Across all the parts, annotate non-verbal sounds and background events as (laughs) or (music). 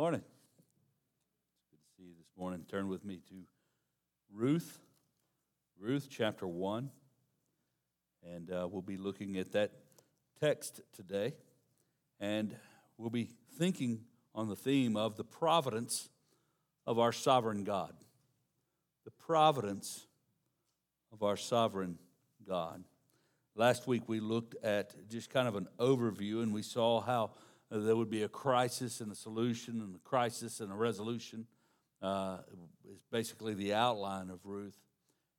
Morning. It's good to see you this morning. Turn with me to Ruth, Ruth chapter 1. And uh, we'll be looking at that text today. And we'll be thinking on the theme of the providence of our sovereign God. The providence of our sovereign God. Last week we looked at just kind of an overview and we saw how there would be a crisis and a solution and a crisis and a resolution. Uh, is basically the outline of Ruth.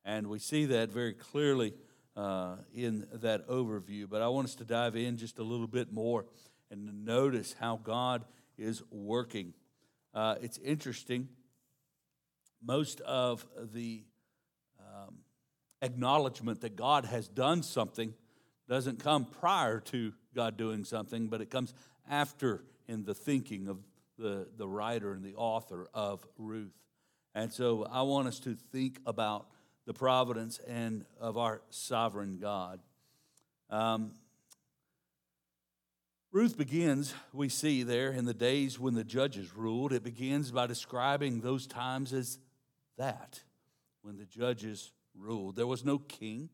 And we see that very clearly uh, in that overview. But I want us to dive in just a little bit more and notice how God is working. Uh, it's interesting. Most of the um, acknowledgement that God has done something doesn't come prior to God doing something, but it comes after in the thinking of the, the writer and the author of Ruth. And so I want us to think about the providence and of our sovereign God. Um, Ruth begins, we see there in the days when the judges ruled, it begins by describing those times as that, when the judges ruled. There was no king.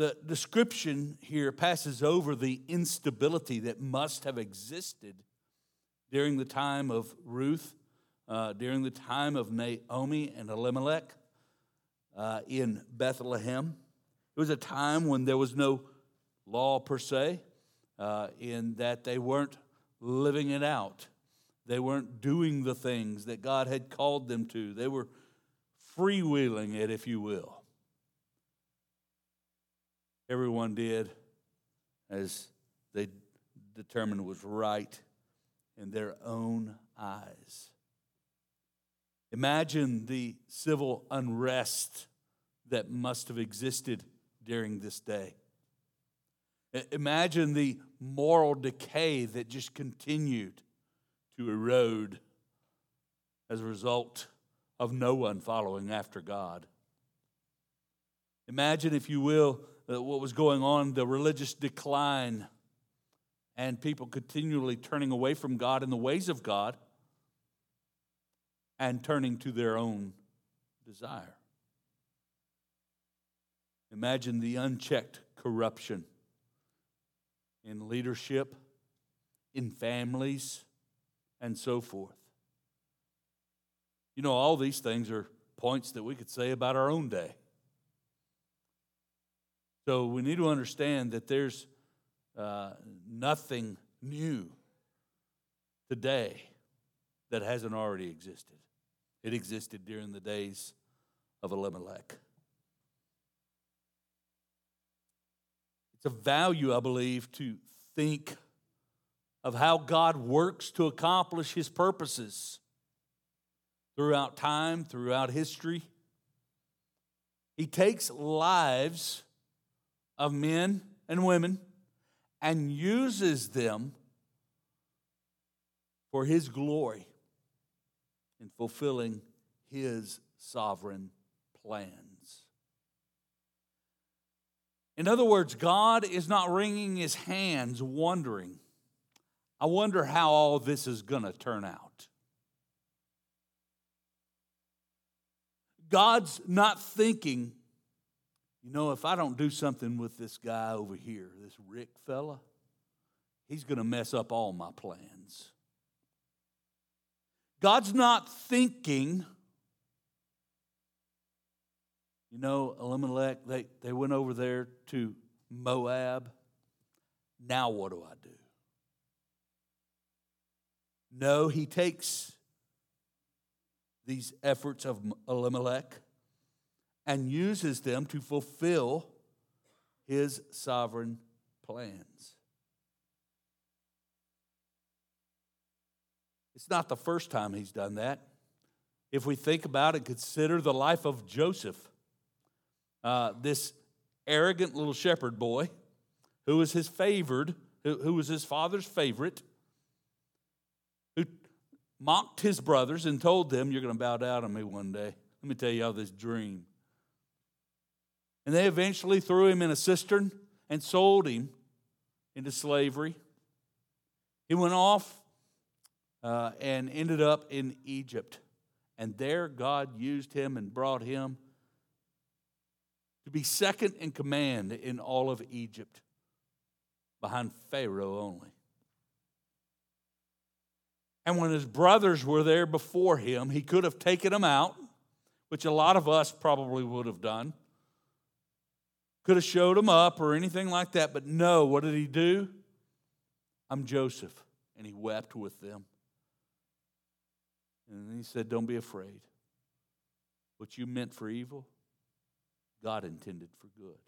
The description here passes over the instability that must have existed during the time of Ruth, uh, during the time of Naomi and Elimelech uh, in Bethlehem. It was a time when there was no law per se, uh, in that they weren't living it out. They weren't doing the things that God had called them to. They were freewheeling it, if you will. Everyone did as they determined was right in their own eyes. Imagine the civil unrest that must have existed during this day. Imagine the moral decay that just continued to erode as a result of no one following after God. Imagine, if you will, Uh, what was going on the religious decline and people continually turning away from God and the ways of God and turning to their own desire. Imagine the unchecked corruption in leadership, in families, and so forth. You know, all these things are points that we could say about our own day. So we need to understand that there's uh, nothing new today that hasn't already existed. It existed during the days of Elimelech. It's a value, I believe, to think of how God works to accomplish his purposes throughout time, throughout history. He takes lives of men and women and uses them for his glory in fulfilling his sovereign plans. In other words, God is not wringing his hands wondering, I wonder how all this is going to turn out. God's not thinking, you know, if I don't do something with this guy over here, this Rick fella, he's going to mess up all my plans. God's not thinking, you know, Elimelech, they, they went over there to Moab. Now what do I do? No, he takes these efforts of Elimelech and uses them to fulfill his sovereign plans. It's not the first time he's done that. If we think about it, consider the life of Joseph uh, this arrogant little shepherd boy who was his favored, who, who was his father's favorite, who mocked his brothers and told them, You're going to bow down to me one day. Let me tell you how this dream. And they eventually threw him in a cistern and sold him into slavery. He went off uh, and ended up in Egypt. And there God used him and brought him to be second in command in all of Egypt, behind Pharaoh only. And when his brothers were there before him, he could have taken them out, which a lot of us probably would have done. Could have showed them up or anything like that, but no, what did he do? I'm Joseph. And he wept with them. And he said, Don't be afraid. What you meant for evil, God intended for good.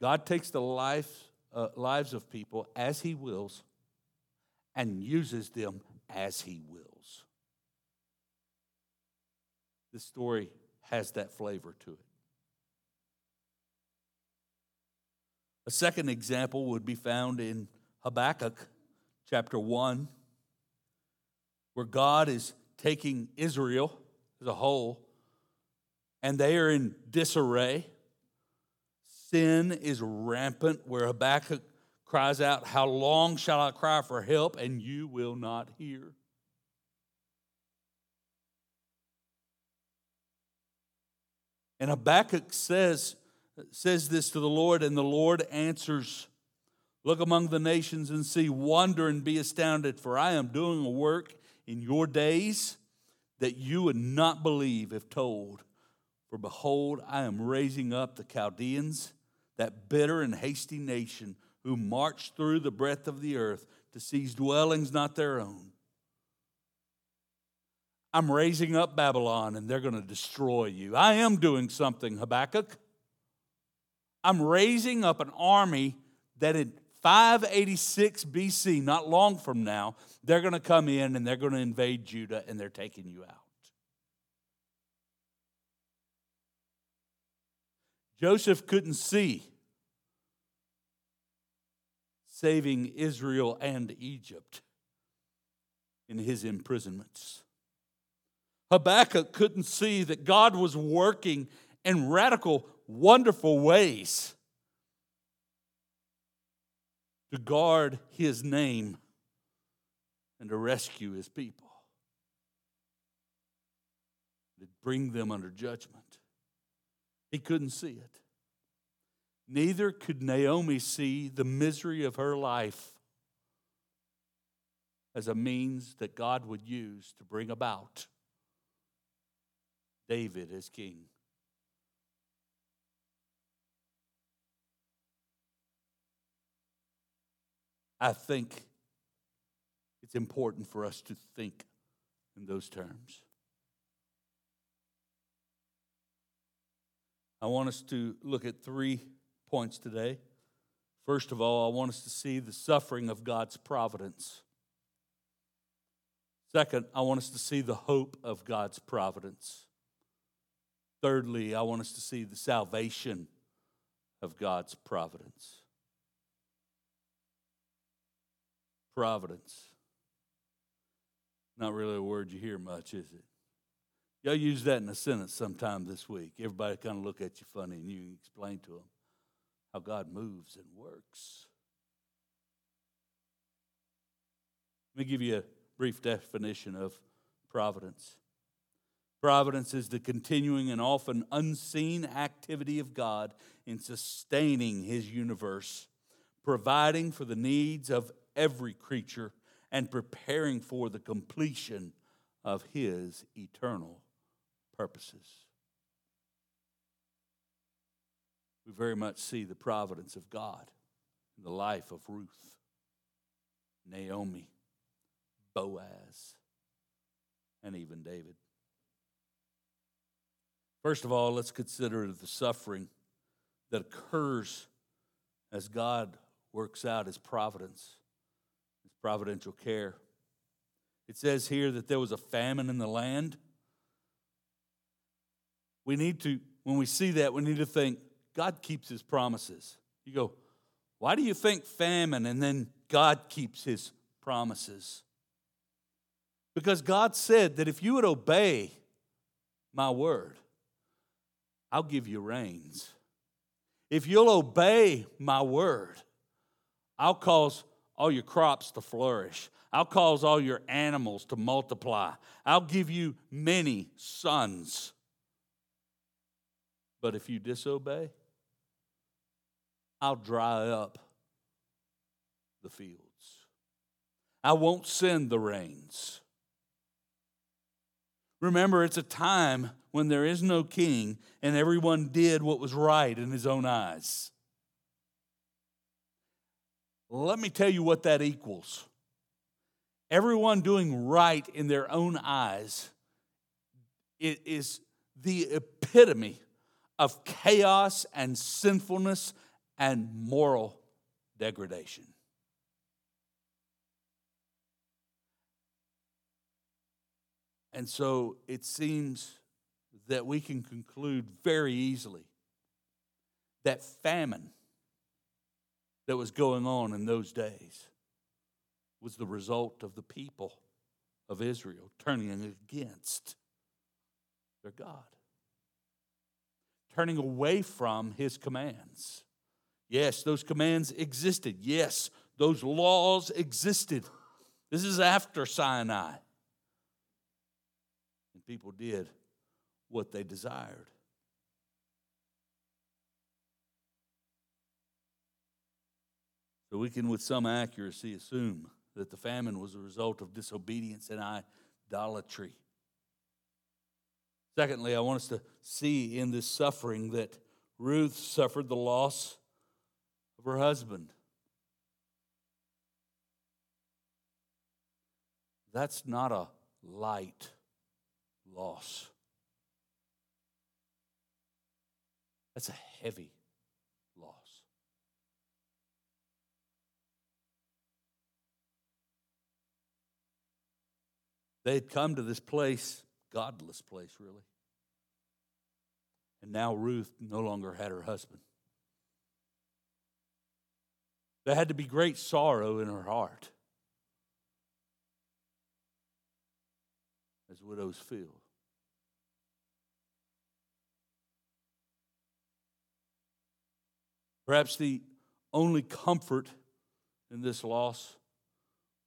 God takes the life, uh, lives of people as He wills and uses them as He wills. This story has that flavor to it. A second example would be found in Habakkuk chapter 1, where God is taking Israel as a whole and they are in disarray. Sin is rampant, where Habakkuk cries out, How long shall I cry for help, and you will not hear? And Habakkuk says, says this to the Lord, and the Lord answers, Look among the nations and see, wonder and be astounded, for I am doing a work in your days that you would not believe if told. For behold, I am raising up the Chaldeans, that bitter and hasty nation who marched through the breadth of the earth to seize dwellings not their own. I'm raising up Babylon and they're going to destroy you. I am doing something, Habakkuk. I'm raising up an army that in 586 BC, not long from now, they're going to come in and they're going to invade Judah and they're taking you out. Joseph couldn't see saving Israel and Egypt in his imprisonments. Habakkuk couldn't see that God was working in radical, wonderful ways to guard his name and to rescue his people, to bring them under judgment. He couldn't see it. Neither could Naomi see the misery of her life as a means that God would use to bring about David as king. I think it's important for us to think in those terms. I want us to look at three points today. First of all, I want us to see the suffering of God's providence. Second, I want us to see the hope of God's providence. Thirdly, I want us to see the salvation of God's providence. Providence. Not really a word you hear much, is it? Y'all use that in a sentence sometime this week. Everybody kind of look at you funny and you explain to them how God moves and works. Let me give you a brief definition of providence. Providence is the continuing and often unseen activity of God in sustaining his universe, providing for the needs of every creature, and preparing for the completion of his eternal purposes. We very much see the providence of God in the life of Ruth, Naomi, Boaz, and even David. First of all, let's consider the suffering that occurs as God works out his providence, providential care. It says here that there was a famine in the land. We need to, when we see that, we need to think God keeps his promises. You go, why do you think famine and then God keeps his promises? Because God said that if you would obey my word, I'll give you rains. If you'll obey my word, I'll cause all your crops to flourish. I'll cause all your animals to multiply. I'll give you many sons. But if you disobey, I'll dry up the fields. I won't send the rains. Remember, it's a time when there is no king and everyone did what was right in his own eyes. Let me tell you what that equals. Everyone doing right in their own eyes it is the epitome of chaos and sinfulness and moral degradation. And so it seems that we can conclude very easily that famine that was going on in those days was the result of the people of Israel turning against their God, turning away from his commands. Yes, those commands existed. Yes, those laws existed. This is after Sinai. And people did what they desired. So we can, with some accuracy, assume that the famine was a result of disobedience and idolatry. Secondly, I want us to see in this suffering that Ruth suffered the loss of her husband. That's not a light loss. That's a heavy loss. They had come to this place, godless place, really. And now Ruth no longer had her husband. There had to be great sorrow in her heart, as widows feel. Perhaps the only comfort in this loss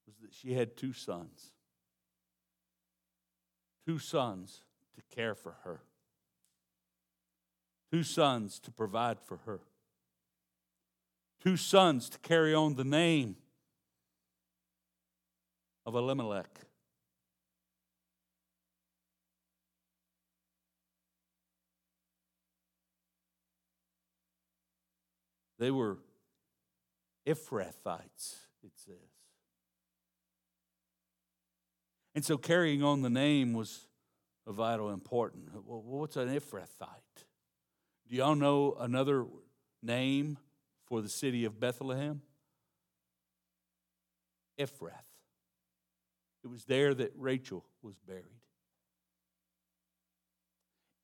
was that she had two sons. Two sons to care for her, two sons to provide for her, two sons to carry on the name of Elimelech. They were Ephrathites, it says. And so carrying on the name was of vital importance. What's an Ephrathite? Do y'all know another name for the city of Bethlehem? Ephrath. It was there that Rachel was buried.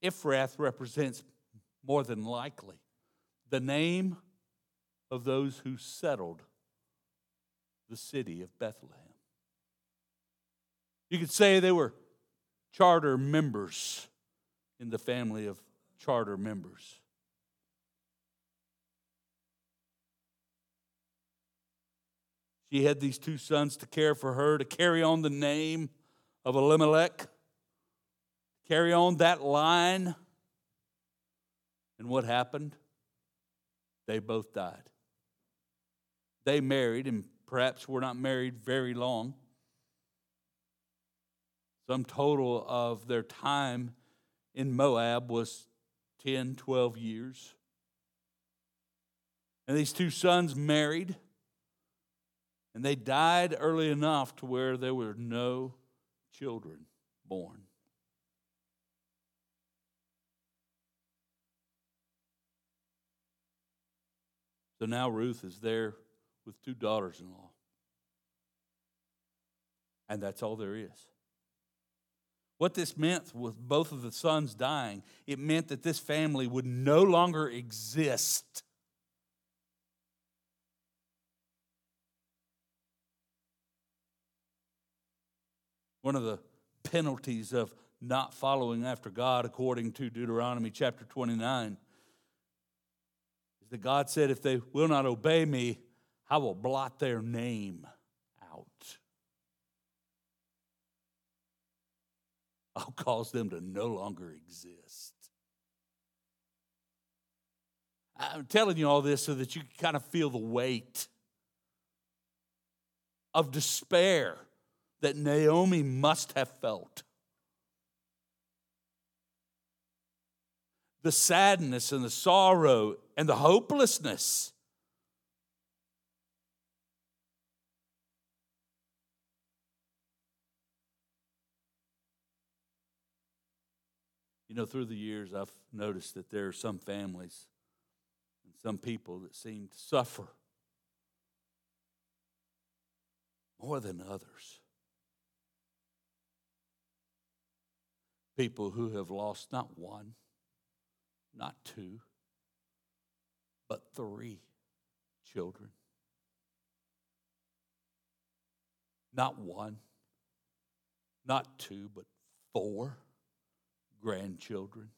Ephrath represents more than likely the name of those who settled the city of Bethlehem. You could say they were charter members in the family of charter members. She had these two sons to care for her, to carry on the name of Elimelech, carry on that line. And what happened? They both died. They married, and perhaps were not married very long. Sum total of their time in Moab was 10, 12 years. And these two sons married, and they died early enough to where there were no children born. So now Ruth is there with two daughters in law. And that's all there is. What this meant with both of the sons dying, it meant that this family would no longer exist. One of the penalties of not following after God, according to Deuteronomy chapter 29, is that God said, If they will not obey me, I will blot their name out. (laughs) I'll cause them to no longer exist. I'm telling you all this so that you can kind of feel the weight of despair that Naomi must have felt. The sadness and the sorrow and the hopelessness. You know, through the years, I've noticed that there are some families and some people that seem to suffer more than others. People who have lost not one, not two, but three children. Not one, not two, but four grandchildren.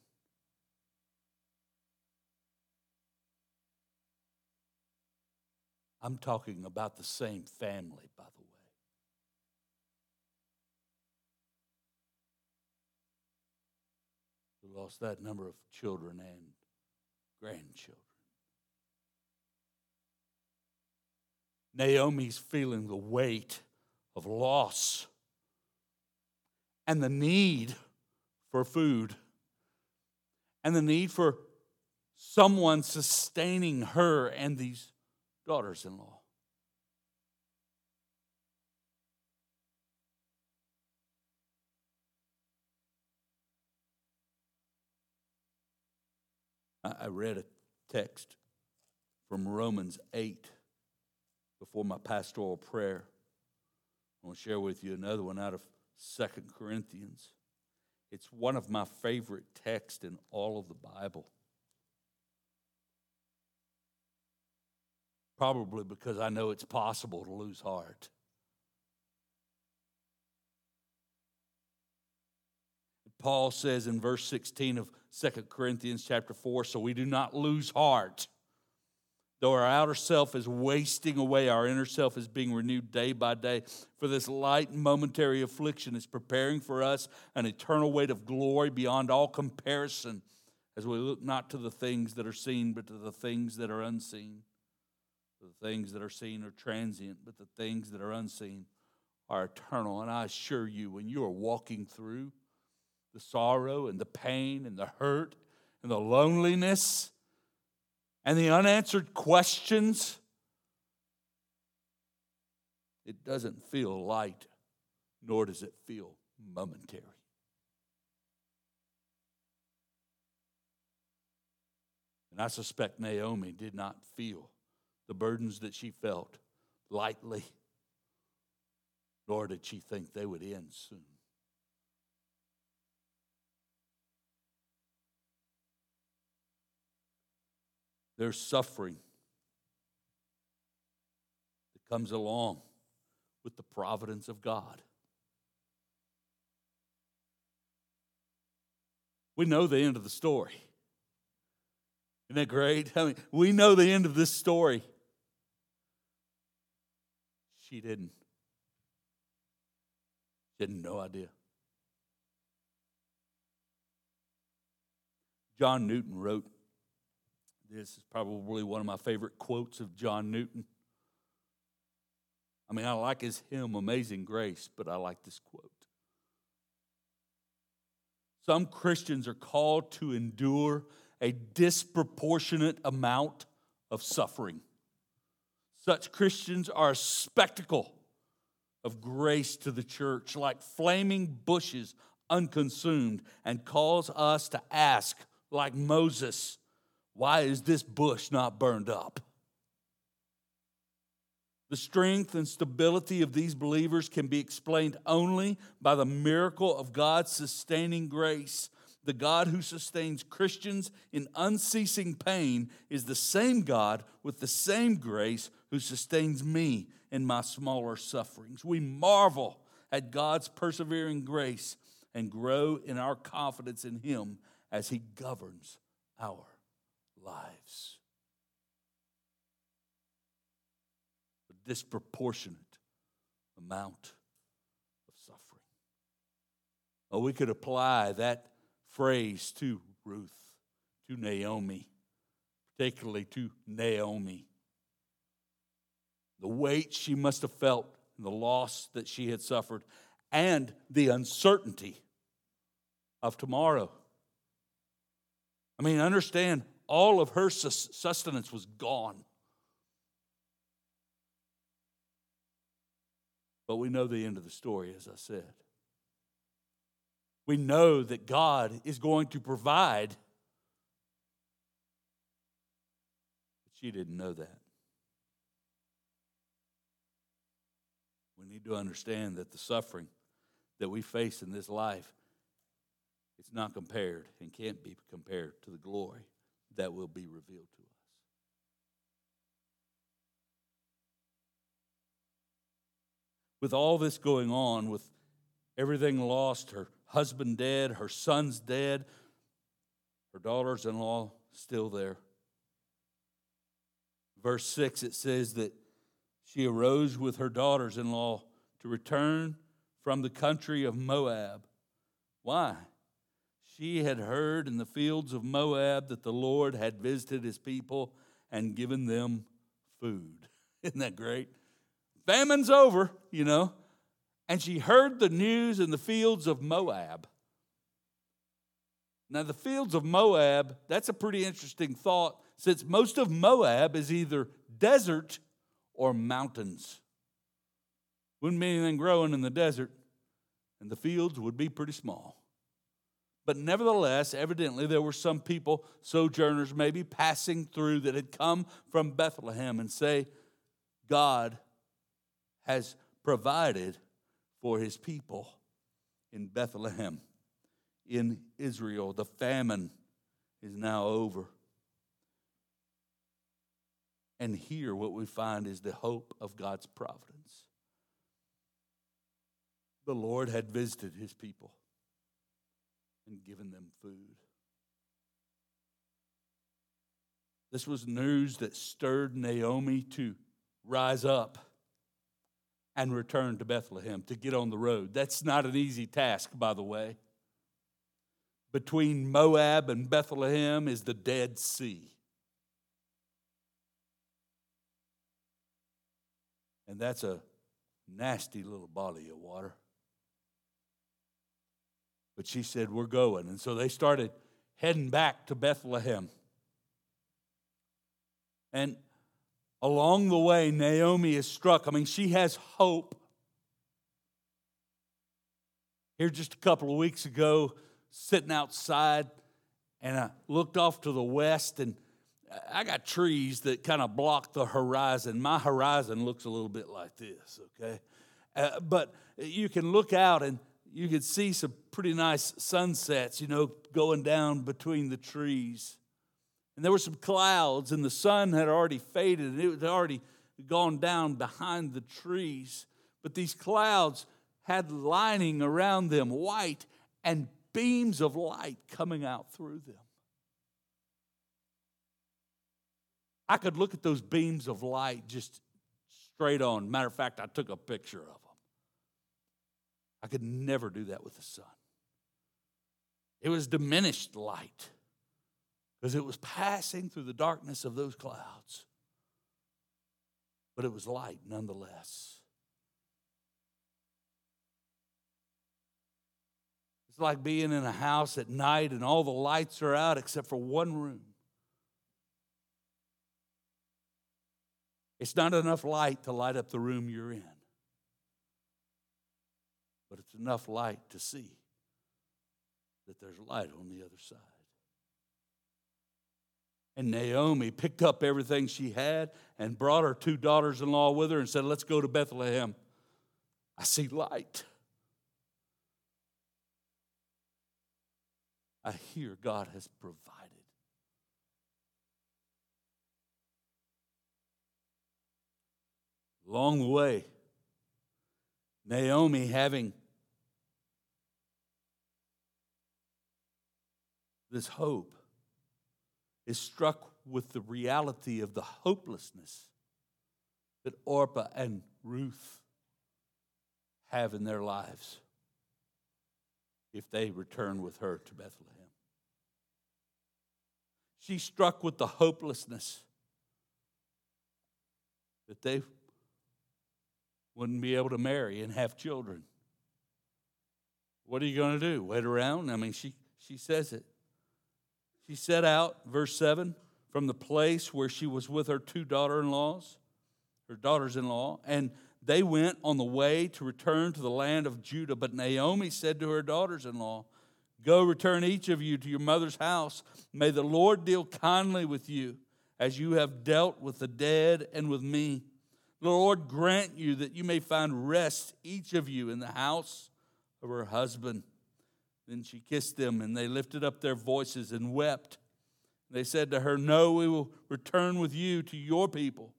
I'm talking about the same family, by the way. Who lost that number of children and grandchildren. Naomi's feeling the weight of loss and the need for food and the need for someone sustaining her and these daughters in law. I read a text from Romans 8 before my pastoral prayer. I want to share with you another one out of Second Corinthians. It's one of my favorite texts in all of the Bible. Probably because I know it's possible to lose heart. Paul says in verse 16 of 2 Corinthians chapter 4 so we do not lose heart. Though our outer self is wasting away, our inner self is being renewed day by day. For this light momentary affliction is preparing for us an eternal weight of glory beyond all comparison as we look not to the things that are seen, but to the things that are unseen. The things that are seen are transient, but the things that are unseen are eternal. And I assure you, when you are walking through the sorrow and the pain and the hurt and the loneliness, and the unanswered questions, it doesn't feel light, nor does it feel momentary. And I suspect Naomi did not feel the burdens that she felt lightly, nor did she think they would end soon. There's suffering that comes along with the providence of God. We know the end of the story. Isn't that great? I mean, we know the end of this story. She didn't. She had no idea. John Newton wrote this is probably one of my favorite quotes of John Newton. I mean, I like his hymn, Amazing Grace, but I like this quote. Some Christians are called to endure a disproportionate amount of suffering. Such Christians are a spectacle of grace to the church, like flaming bushes unconsumed, and cause us to ask, like Moses, why is this bush not burned up? The strength and stability of these believers can be explained only by the miracle of God's sustaining grace. The God who sustains Christians in unceasing pain is the same God with the same grace who sustains me in my smaller sufferings. We marvel at God's persevering grace and grow in our confidence in Him as He governs our lives. A disproportionate amount of suffering. Oh, we could apply that phrase to Ruth, to Naomi, particularly to Naomi. The weight she must have felt, the loss that she had suffered, and the uncertainty of tomorrow. I mean, understand, all of her sustenance was gone. But we know the end of the story, as I said. We know that God is going to provide. But she didn't know that. We need to understand that the suffering that we face in this life it's not compared and can't be compared to the glory that will be revealed to us. With all this going on, with everything lost, her husband dead, her son's dead, her daughters in law still there. Verse 6, it says that she arose with her daughters in law to return from the country of Moab. Why? She had heard in the fields of Moab that the Lord had visited his people and given them food. (laughs) Isn't that great? Famine's over, you know. And she heard the news in the fields of Moab. Now, the fields of Moab, that's a pretty interesting thought since most of Moab is either desert or mountains. Wouldn't be anything growing in the desert, and the fields would be pretty small. But nevertheless, evidently, there were some people, sojourners maybe, passing through that had come from Bethlehem and say, God has provided for his people in Bethlehem, in Israel. The famine is now over. And here, what we find is the hope of God's providence. The Lord had visited his people and given them food. This was news that stirred Naomi to rise up and return to Bethlehem, to get on the road. That's not an easy task, by the way. Between Moab and Bethlehem is the Dead Sea. And that's a nasty little body of water. But she said, We're going. And so they started heading back to Bethlehem. And along the way, Naomi is struck. I mean, she has hope. Here, just a couple of weeks ago, sitting outside, and I looked off to the west, and I got trees that kind of block the horizon. My horizon looks a little bit like this, okay? Uh, but you can look out, and you could see some pretty nice sunsets, you know, going down between the trees. And there were some clouds, and the sun had already faded, and it had already gone down behind the trees. But these clouds had lining around them, white, and beams of light coming out through them. I could look at those beams of light just straight on. Matter of fact, I took a picture of them. I could never do that with the sun. It was diminished light because it was passing through the darkness of those clouds. But it was light nonetheless. It's like being in a house at night and all the lights are out except for one room. It's not enough light to light up the room you're in but it's enough light to see that there's light on the other side. And Naomi picked up everything she had and brought her two daughters in law with her and said, Let's go to Bethlehem. I see light. I hear God has provided. Along the way, Naomi having this hope is struck with the reality of the hopelessness that Orpah and Ruth have in their lives if they return with her to Bethlehem. She's struck with the hopelessness that they wouldn't be able to marry and have children. What are you going to do? Wait around? I mean, she, she says it. She set out, verse 7, from the place where she was with her two daughter in laws, her daughters in law, and they went on the way to return to the land of Judah. But Naomi said to her daughters in law, Go return each of you to your mother's house. May the Lord deal kindly with you as you have dealt with the dead and with me. The Lord grant you that you may find rest, each of you, in the house of her husband. Then she kissed them, and they lifted up their voices and wept. They said to her, No, we will return with you to your people.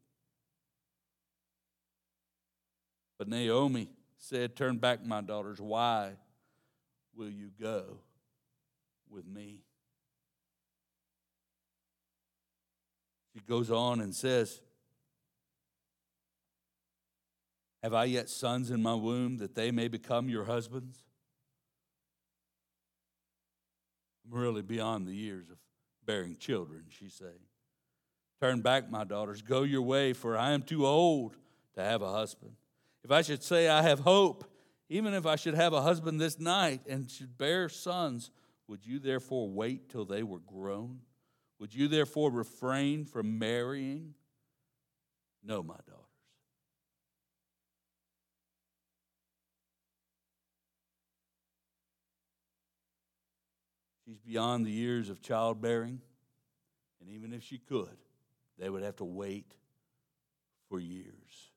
But Naomi said, Turn back, my daughters. Why will you go with me? She goes on and says, Have I yet sons in my womb that they may become your husbands? Really beyond the years of bearing children, she said. Turn back, my daughters, go your way, for I am too old to have a husband. If I should say I have hope, even if I should have a husband this night and should bear sons, would you therefore wait till they were grown? Would you therefore refrain from marrying? No, my daughter. She's beyond the years of childbearing. And even if she could, they would have to wait for years.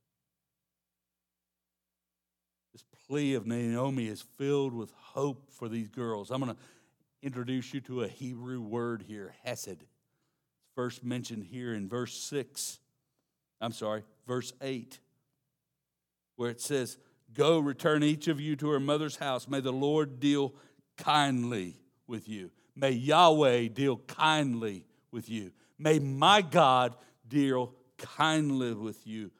This plea of Naomi is filled with hope for these girls. I'm going to introduce you to a Hebrew word here, hesed. It's first mentioned here in verse 6. I'm sorry, verse 8, where it says, Go, return each of you to her mother's house. May the Lord deal kindly with you. May Yahweh deal kindly with you. May my God deal kindly with you.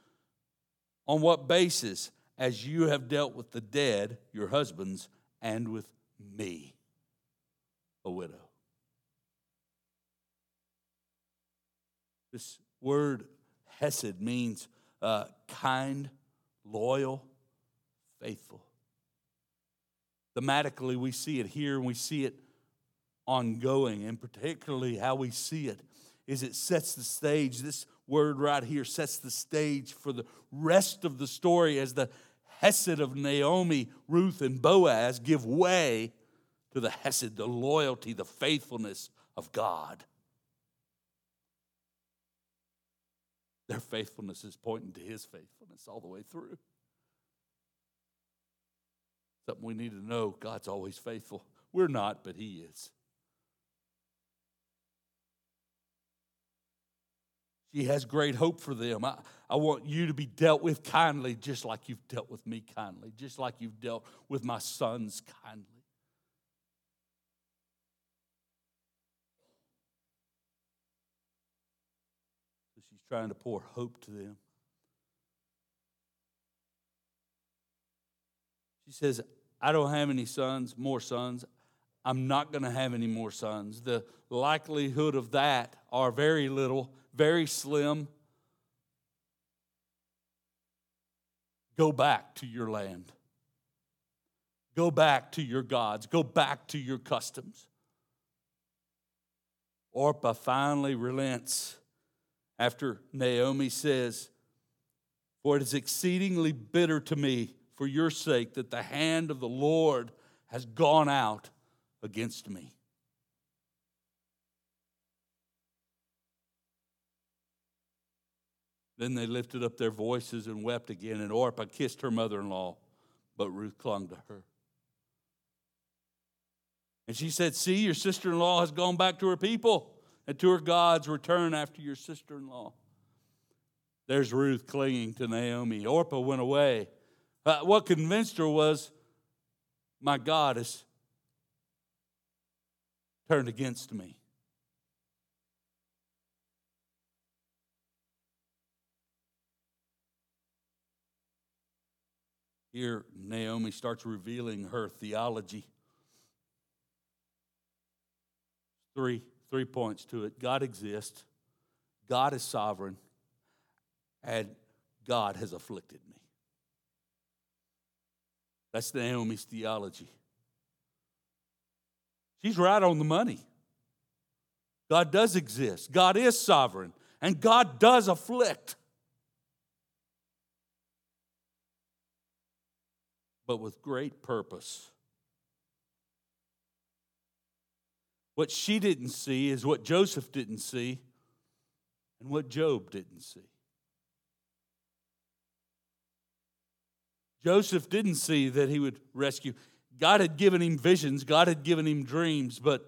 On what basis? As you have dealt with the dead, your husbands, and with me, a widow. This word hesed means uh, kind, loyal, faithful. Thematically, we see it here and we see it ongoing, and particularly how we see it is it sets the stage. This word right here sets the stage for the rest of the story as the Hesed of Naomi, Ruth, and Boaz give way to the Hesed, the loyalty, the faithfulness of God. Their faithfulness is pointing to his faithfulness all the way through. Something we need to know God's always faithful. We're not, but he is. She has great hope for them. I, I want you to be dealt with kindly, just like you've dealt with me kindly, just like you've dealt with my sons kindly. So she's trying to pour hope to them. She says, I don't have any sons, more sons. I'm not going to have any more sons. The likelihood of that are very little very slim. Go back to your land. Go back to your gods. Go back to your customs. Orpah finally relents after Naomi says, For it is exceedingly bitter to me for your sake that the hand of the Lord has gone out against me. Then they lifted up their voices and wept again, and Orpah kissed her mother in law, but Ruth clung to her. And she said, See, your sister in law has gone back to her people and to her gods. Return after your sister in law. There's Ruth clinging to Naomi. Orpah went away. Uh, what convinced her was, My God has turned against me. Here, Naomi starts revealing her theology. Three, three points to it God exists, God is sovereign, and God has afflicted me. That's Naomi's theology. She's right on the money. God does exist, God is sovereign, and God does afflict. But with great purpose. What she didn't see is what Joseph didn't see and what Job didn't see. Joseph didn't see that he would rescue. God had given him visions, God had given him dreams, but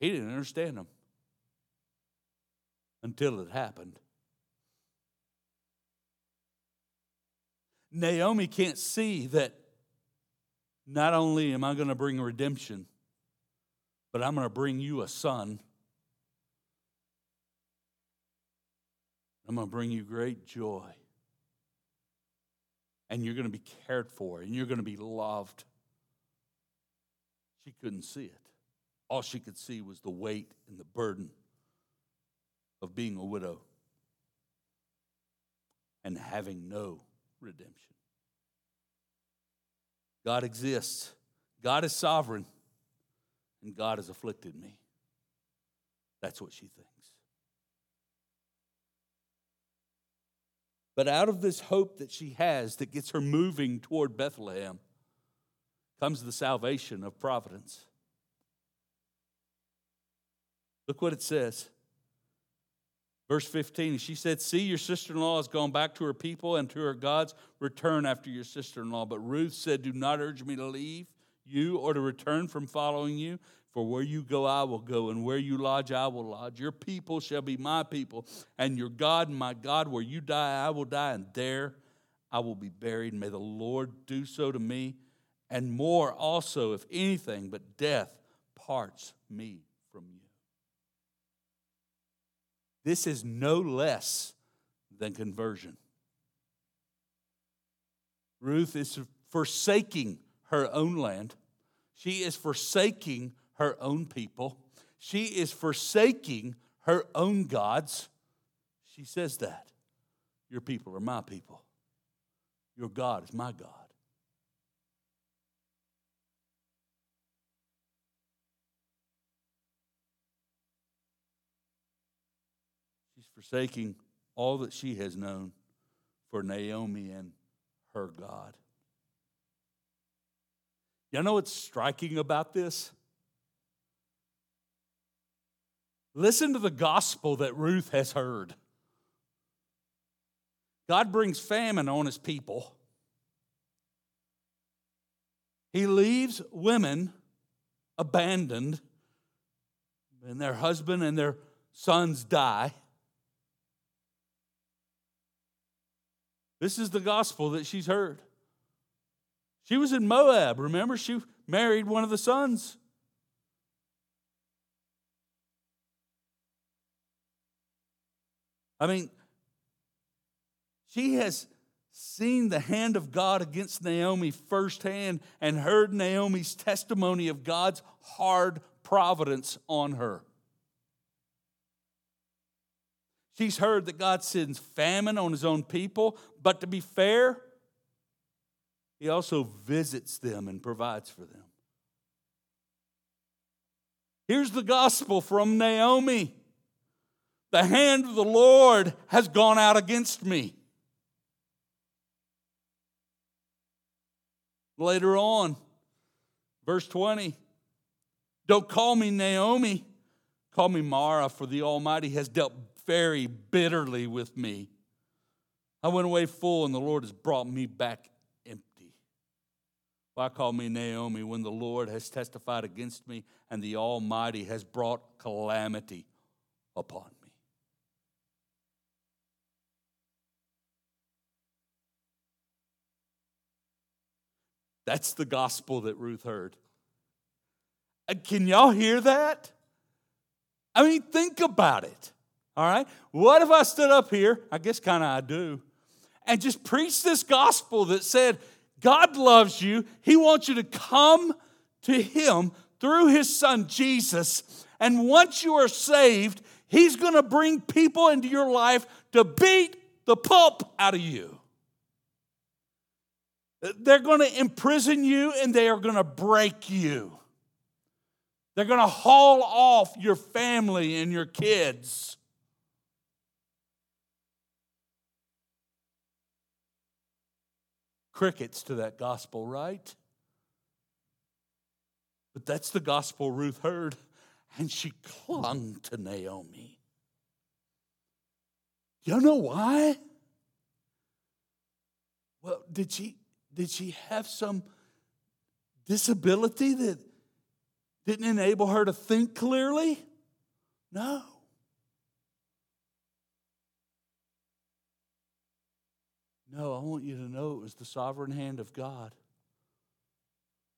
he didn't understand them until it happened. Naomi can't see that not only am I going to bring redemption, but I'm going to bring you a son. I'm going to bring you great joy. And you're going to be cared for and you're going to be loved. She couldn't see it. All she could see was the weight and the burden of being a widow and having no redemption. God exists, God is sovereign, and God has afflicted me. That's what she thinks. But out of this hope that she has that gets her moving toward Bethlehem comes the salvation of providence. Look what it says. Verse 15, she said, See, your sister in law has gone back to her people and to her gods. Return after your sister in law. But Ruth said, Do not urge me to leave you or to return from following you. For where you go, I will go, and where you lodge, I will lodge. Your people shall be my people, and your God, my God, where you die, I will die, and there I will be buried. May the Lord do so to me, and more also, if anything but death parts me from you. This is no less than conversion. Ruth is forsaking her own land. She is forsaking her own people. She is forsaking her own gods. She says that. Your people are my people. Your God is my God. She's forsaking all that she has known for Naomi and her God. Y'all know what's striking about this? Listen to the gospel that Ruth has heard. God brings famine on his people. He leaves women abandoned, and their husband and their sons die. This is the gospel that she's heard. She was in Moab, remember? She married one of the sons. I mean, she has seen the hand of God against Naomi firsthand and heard Naomi's testimony of God's hard providence on her. She's heard that God sends famine on his own people, but to be fair, he also visits them and provides for them. Here's the gospel from Naomi The hand of the Lord has gone out against me. Later on, verse 20 Don't call me Naomi, call me Mara, for the Almighty has dealt very bitterly with me. I went away full, and the Lord has brought me back empty. why call me Naomi when the Lord has testified against me and the Almighty has brought calamity upon me? That's the gospel that Ruth heard. Uh, can y'all hear that? I mean, think about it. All right? What if I stood up here? I guess kind of I do. And just preached this gospel that said, God loves you. He wants you to come to Him through His Son Jesus. And once you are saved, He's going to bring people into your life to beat the pulp out of you. They're going to imprison you and they are going to break you. They're going to haul off your family and your kids. Crickets to that gospel, right? But that's the gospel Ruth heard, and she clung to Naomi. You know why? Well, did she did she have some disability that didn't enable her to think clearly? No. No, I want you to know it was the sovereign hand of God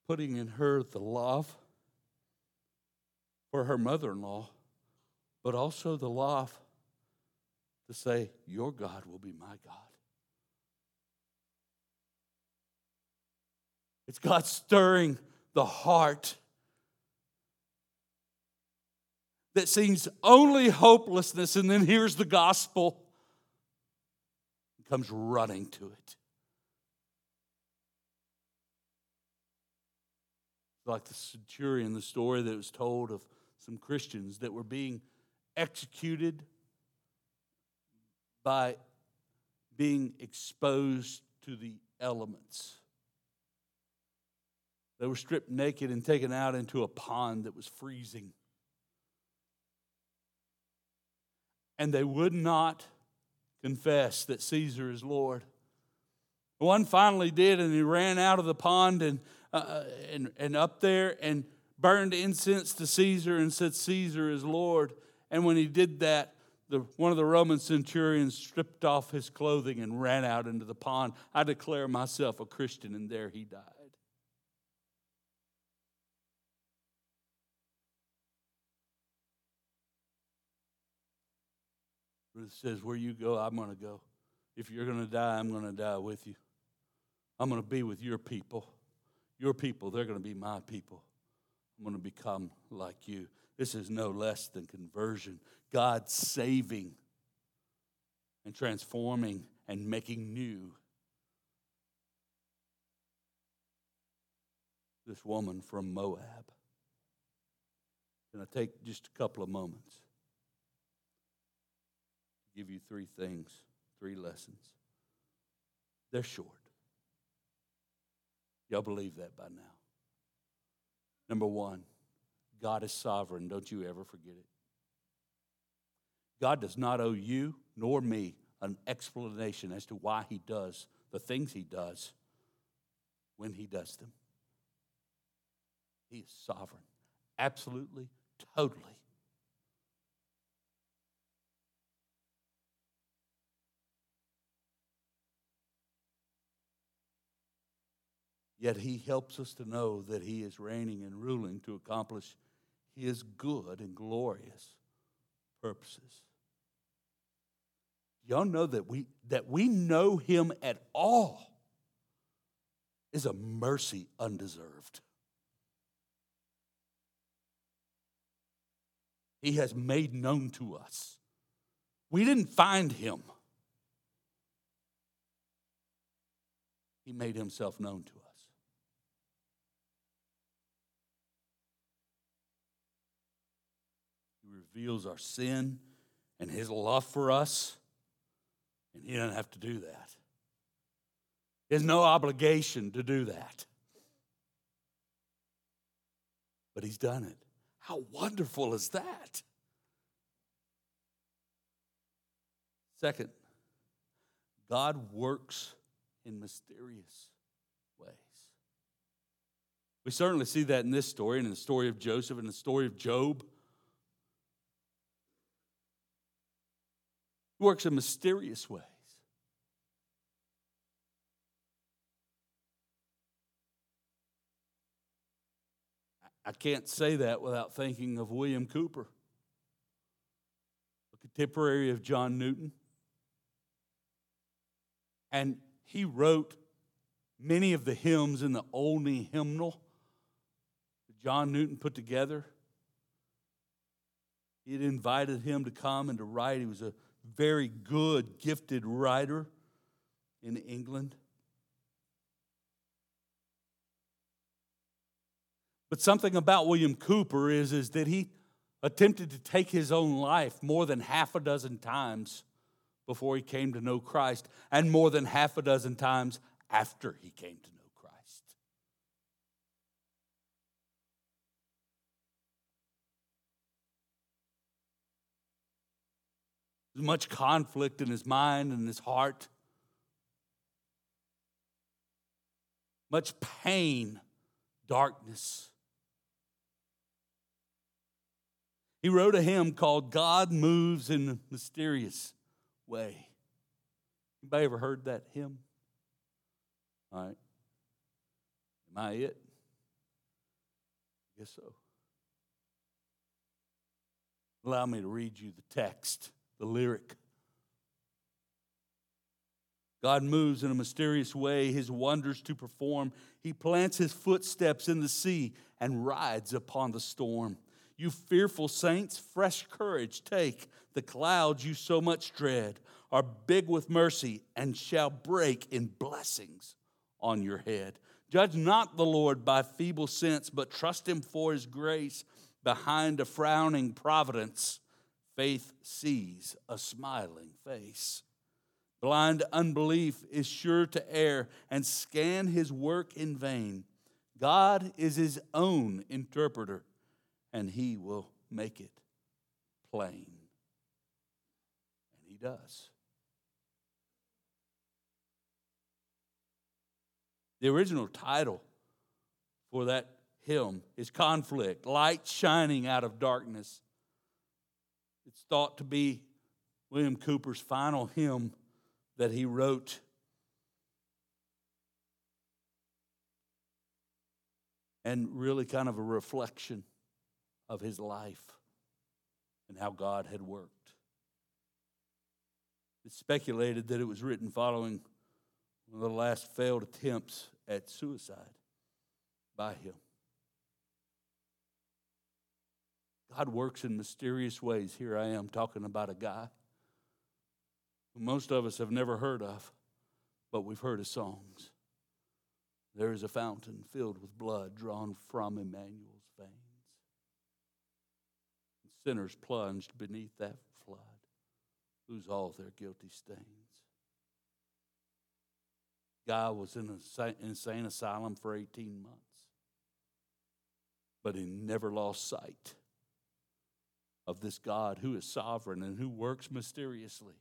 putting in her the love for her mother in law, but also the love to say, Your God will be my God. It's God stirring the heart that seems only hopelessness, and then hears the gospel. It comes running to it. Like the centurion, the story that was told of some Christians that were being executed by being exposed to the elements. They were stripped naked and taken out into a pond that was freezing. And they would not confess that Caesar is Lord. One finally did, and he ran out of the pond and, uh, uh, and, and up there and burned incense to Caesar and said, Caesar is Lord. And when he did that, the, one of the Roman centurions stripped off his clothing and ran out into the pond. I declare myself a Christian, and there he died. Ruth says, Where you go, I'm going to go. If you're going to die, I'm going to die with you. I'm going to be with your people. Your people, they're going to be my people. I'm going to become like you. This is no less than conversion. God saving and transforming and making new this woman from Moab. Can I take just a couple of moments give you three things, three lessons. They're short. Y'all believe that by now. Number one, God is sovereign. Don't you ever forget it. God does not owe you nor me an explanation as to why he does the things he does when he does them. He is sovereign, absolutely, totally. Yet he helps us to know that he is reigning and ruling to accomplish his good and glorious purposes. Y'all know that we that we know him at all is a mercy undeserved. He has made known to us. We didn't find him. He made himself known to us. Reveals our sin and his love for us, and he doesn't have to do that. He has no obligation to do that. But he's done it. How wonderful is that? Second, God works in mysterious ways. We certainly see that in this story and in the story of Joseph and the story of Job. Works in mysterious ways. I can't say that without thinking of William Cowper, a contemporary of John Newton. And he wrote many of the hymns in the Olney hymnal that John Newton put together. He had invited him to come and to write. He was a very good, gifted writer in England. But something about William Cowper is, is that he attempted to take his own life more than half a dozen times before he came to know Christ, and more than half a dozen times after he came to know Christ. Much conflict in his mind and his heart, much pain, darkness. He wrote a hymn called God Moves in a Mysterious Way. Anybody ever heard that hymn? All right. Am I it? I guess so. Allow me to read you the text, the lyric. God moves in a mysterious way, his wonders to perform. He plants his footsteps in the sea and rides upon the storm. You fearful saints, fresh courage take. The clouds you so much dread are big with mercy and shall break in blessings on your head. Judge not the Lord by feeble sense, but trust him for his grace. Behind a frowning providence, faith sees a smiling face. Blind unbelief is sure to err and scan his work in vain. God is his own interpreter and he will make it plain. And he does. The original title for that hymn is Conflict, Light Shining Out of Darkness. It's thought to be William Cowper's final hymn that he wrote. And really kind of a reflection of his life and how God had worked. It's speculated that it was written following one of the last failed attempts at suicide by him. God works in mysterious ways. Here I am talking about a guy who most of us have never heard of, but we've heard his songs. There is a fountain filled with blood drawn from Emmanuel sinners plunged beneath that flood lose all their guilty stains. Guy was in an insane asylum for 18 months, but he never lost sight of this God who is sovereign and who works mysteriously,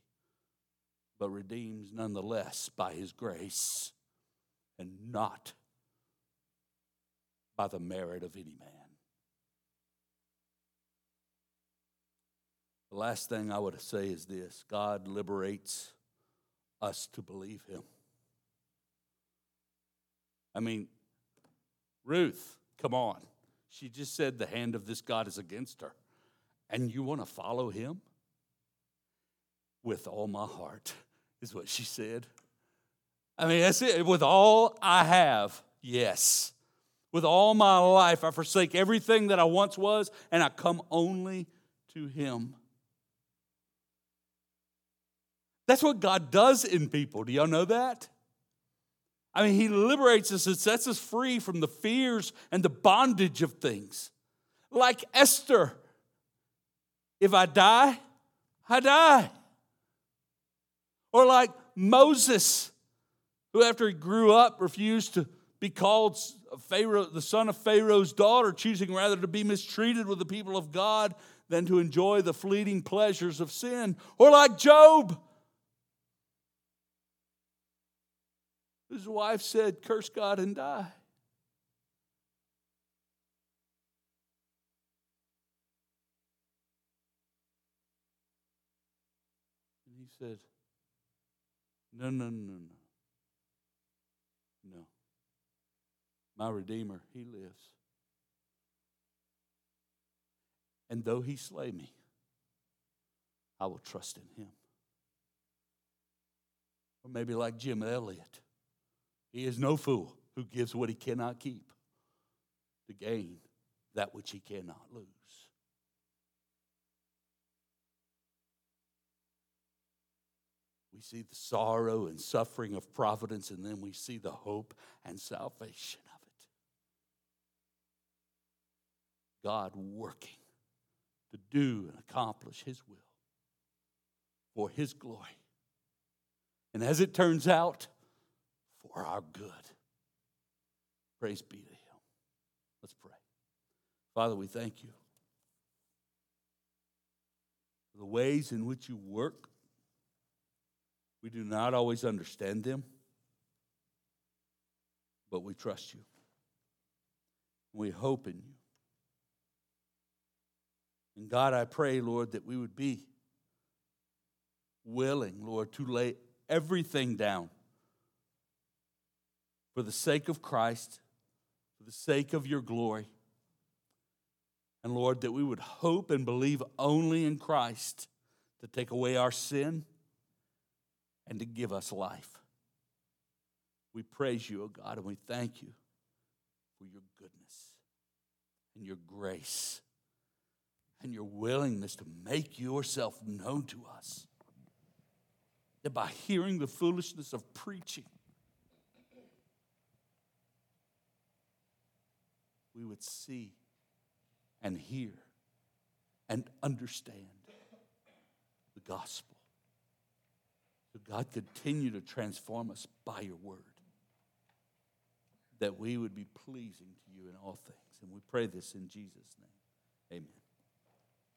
but redeems nonetheless by his grace and not by the merit of any man. The last thing I would say is this God liberates us to believe Him. I mean, Ruth, come on. She just said the hand of this God is against her. And you want to follow Him? With all my heart, is what she said. I mean, that's it. With all I have, yes. With all my life, I forsake everything that I once was, and I come only to Him. That's what God does in people. Do y'all know that? I mean, He liberates us and sets us free from the fears and the bondage of things. Like Esther, if I die, I die. Or like Moses, who after he grew up refused to be called Pharaoh, the son of Pharaoh's daughter, choosing rather to be mistreated with the people of God than to enjoy the fleeting pleasures of sin. Or like Job, His wife said, Curse God and die. Said, No, no, no, no. No. My Redeemer, he lives. And though he slay me, I will trust in him. Or maybe like Jim Elliot He is no fool who gives what he cannot keep to gain that which he cannot lose. We see the sorrow and suffering of providence, and then we see the hope and salvation of it. God working to do and accomplish his will for his glory. And as it turns out, for our good. Praise be to him. Let's pray. Father, we thank you for the ways in which you work. We do not always understand them, but we trust you. We hope in you. And God, I pray, Lord, that we would be willing, Lord, to lay everything down for the sake of Christ, for the sake of your glory. And Lord, that we would hope and believe only in Christ to take away our sin and to give us life. We praise you, O oh God, and we thank you for your goodness and your grace and your willingness to make yourself known to us. That by hearing the foolishness of preaching, we would see and hear and understand the gospel. God, continue to transform us by your word, that we would be pleasing to you in all things. And we pray this in Jesus' name. Amen.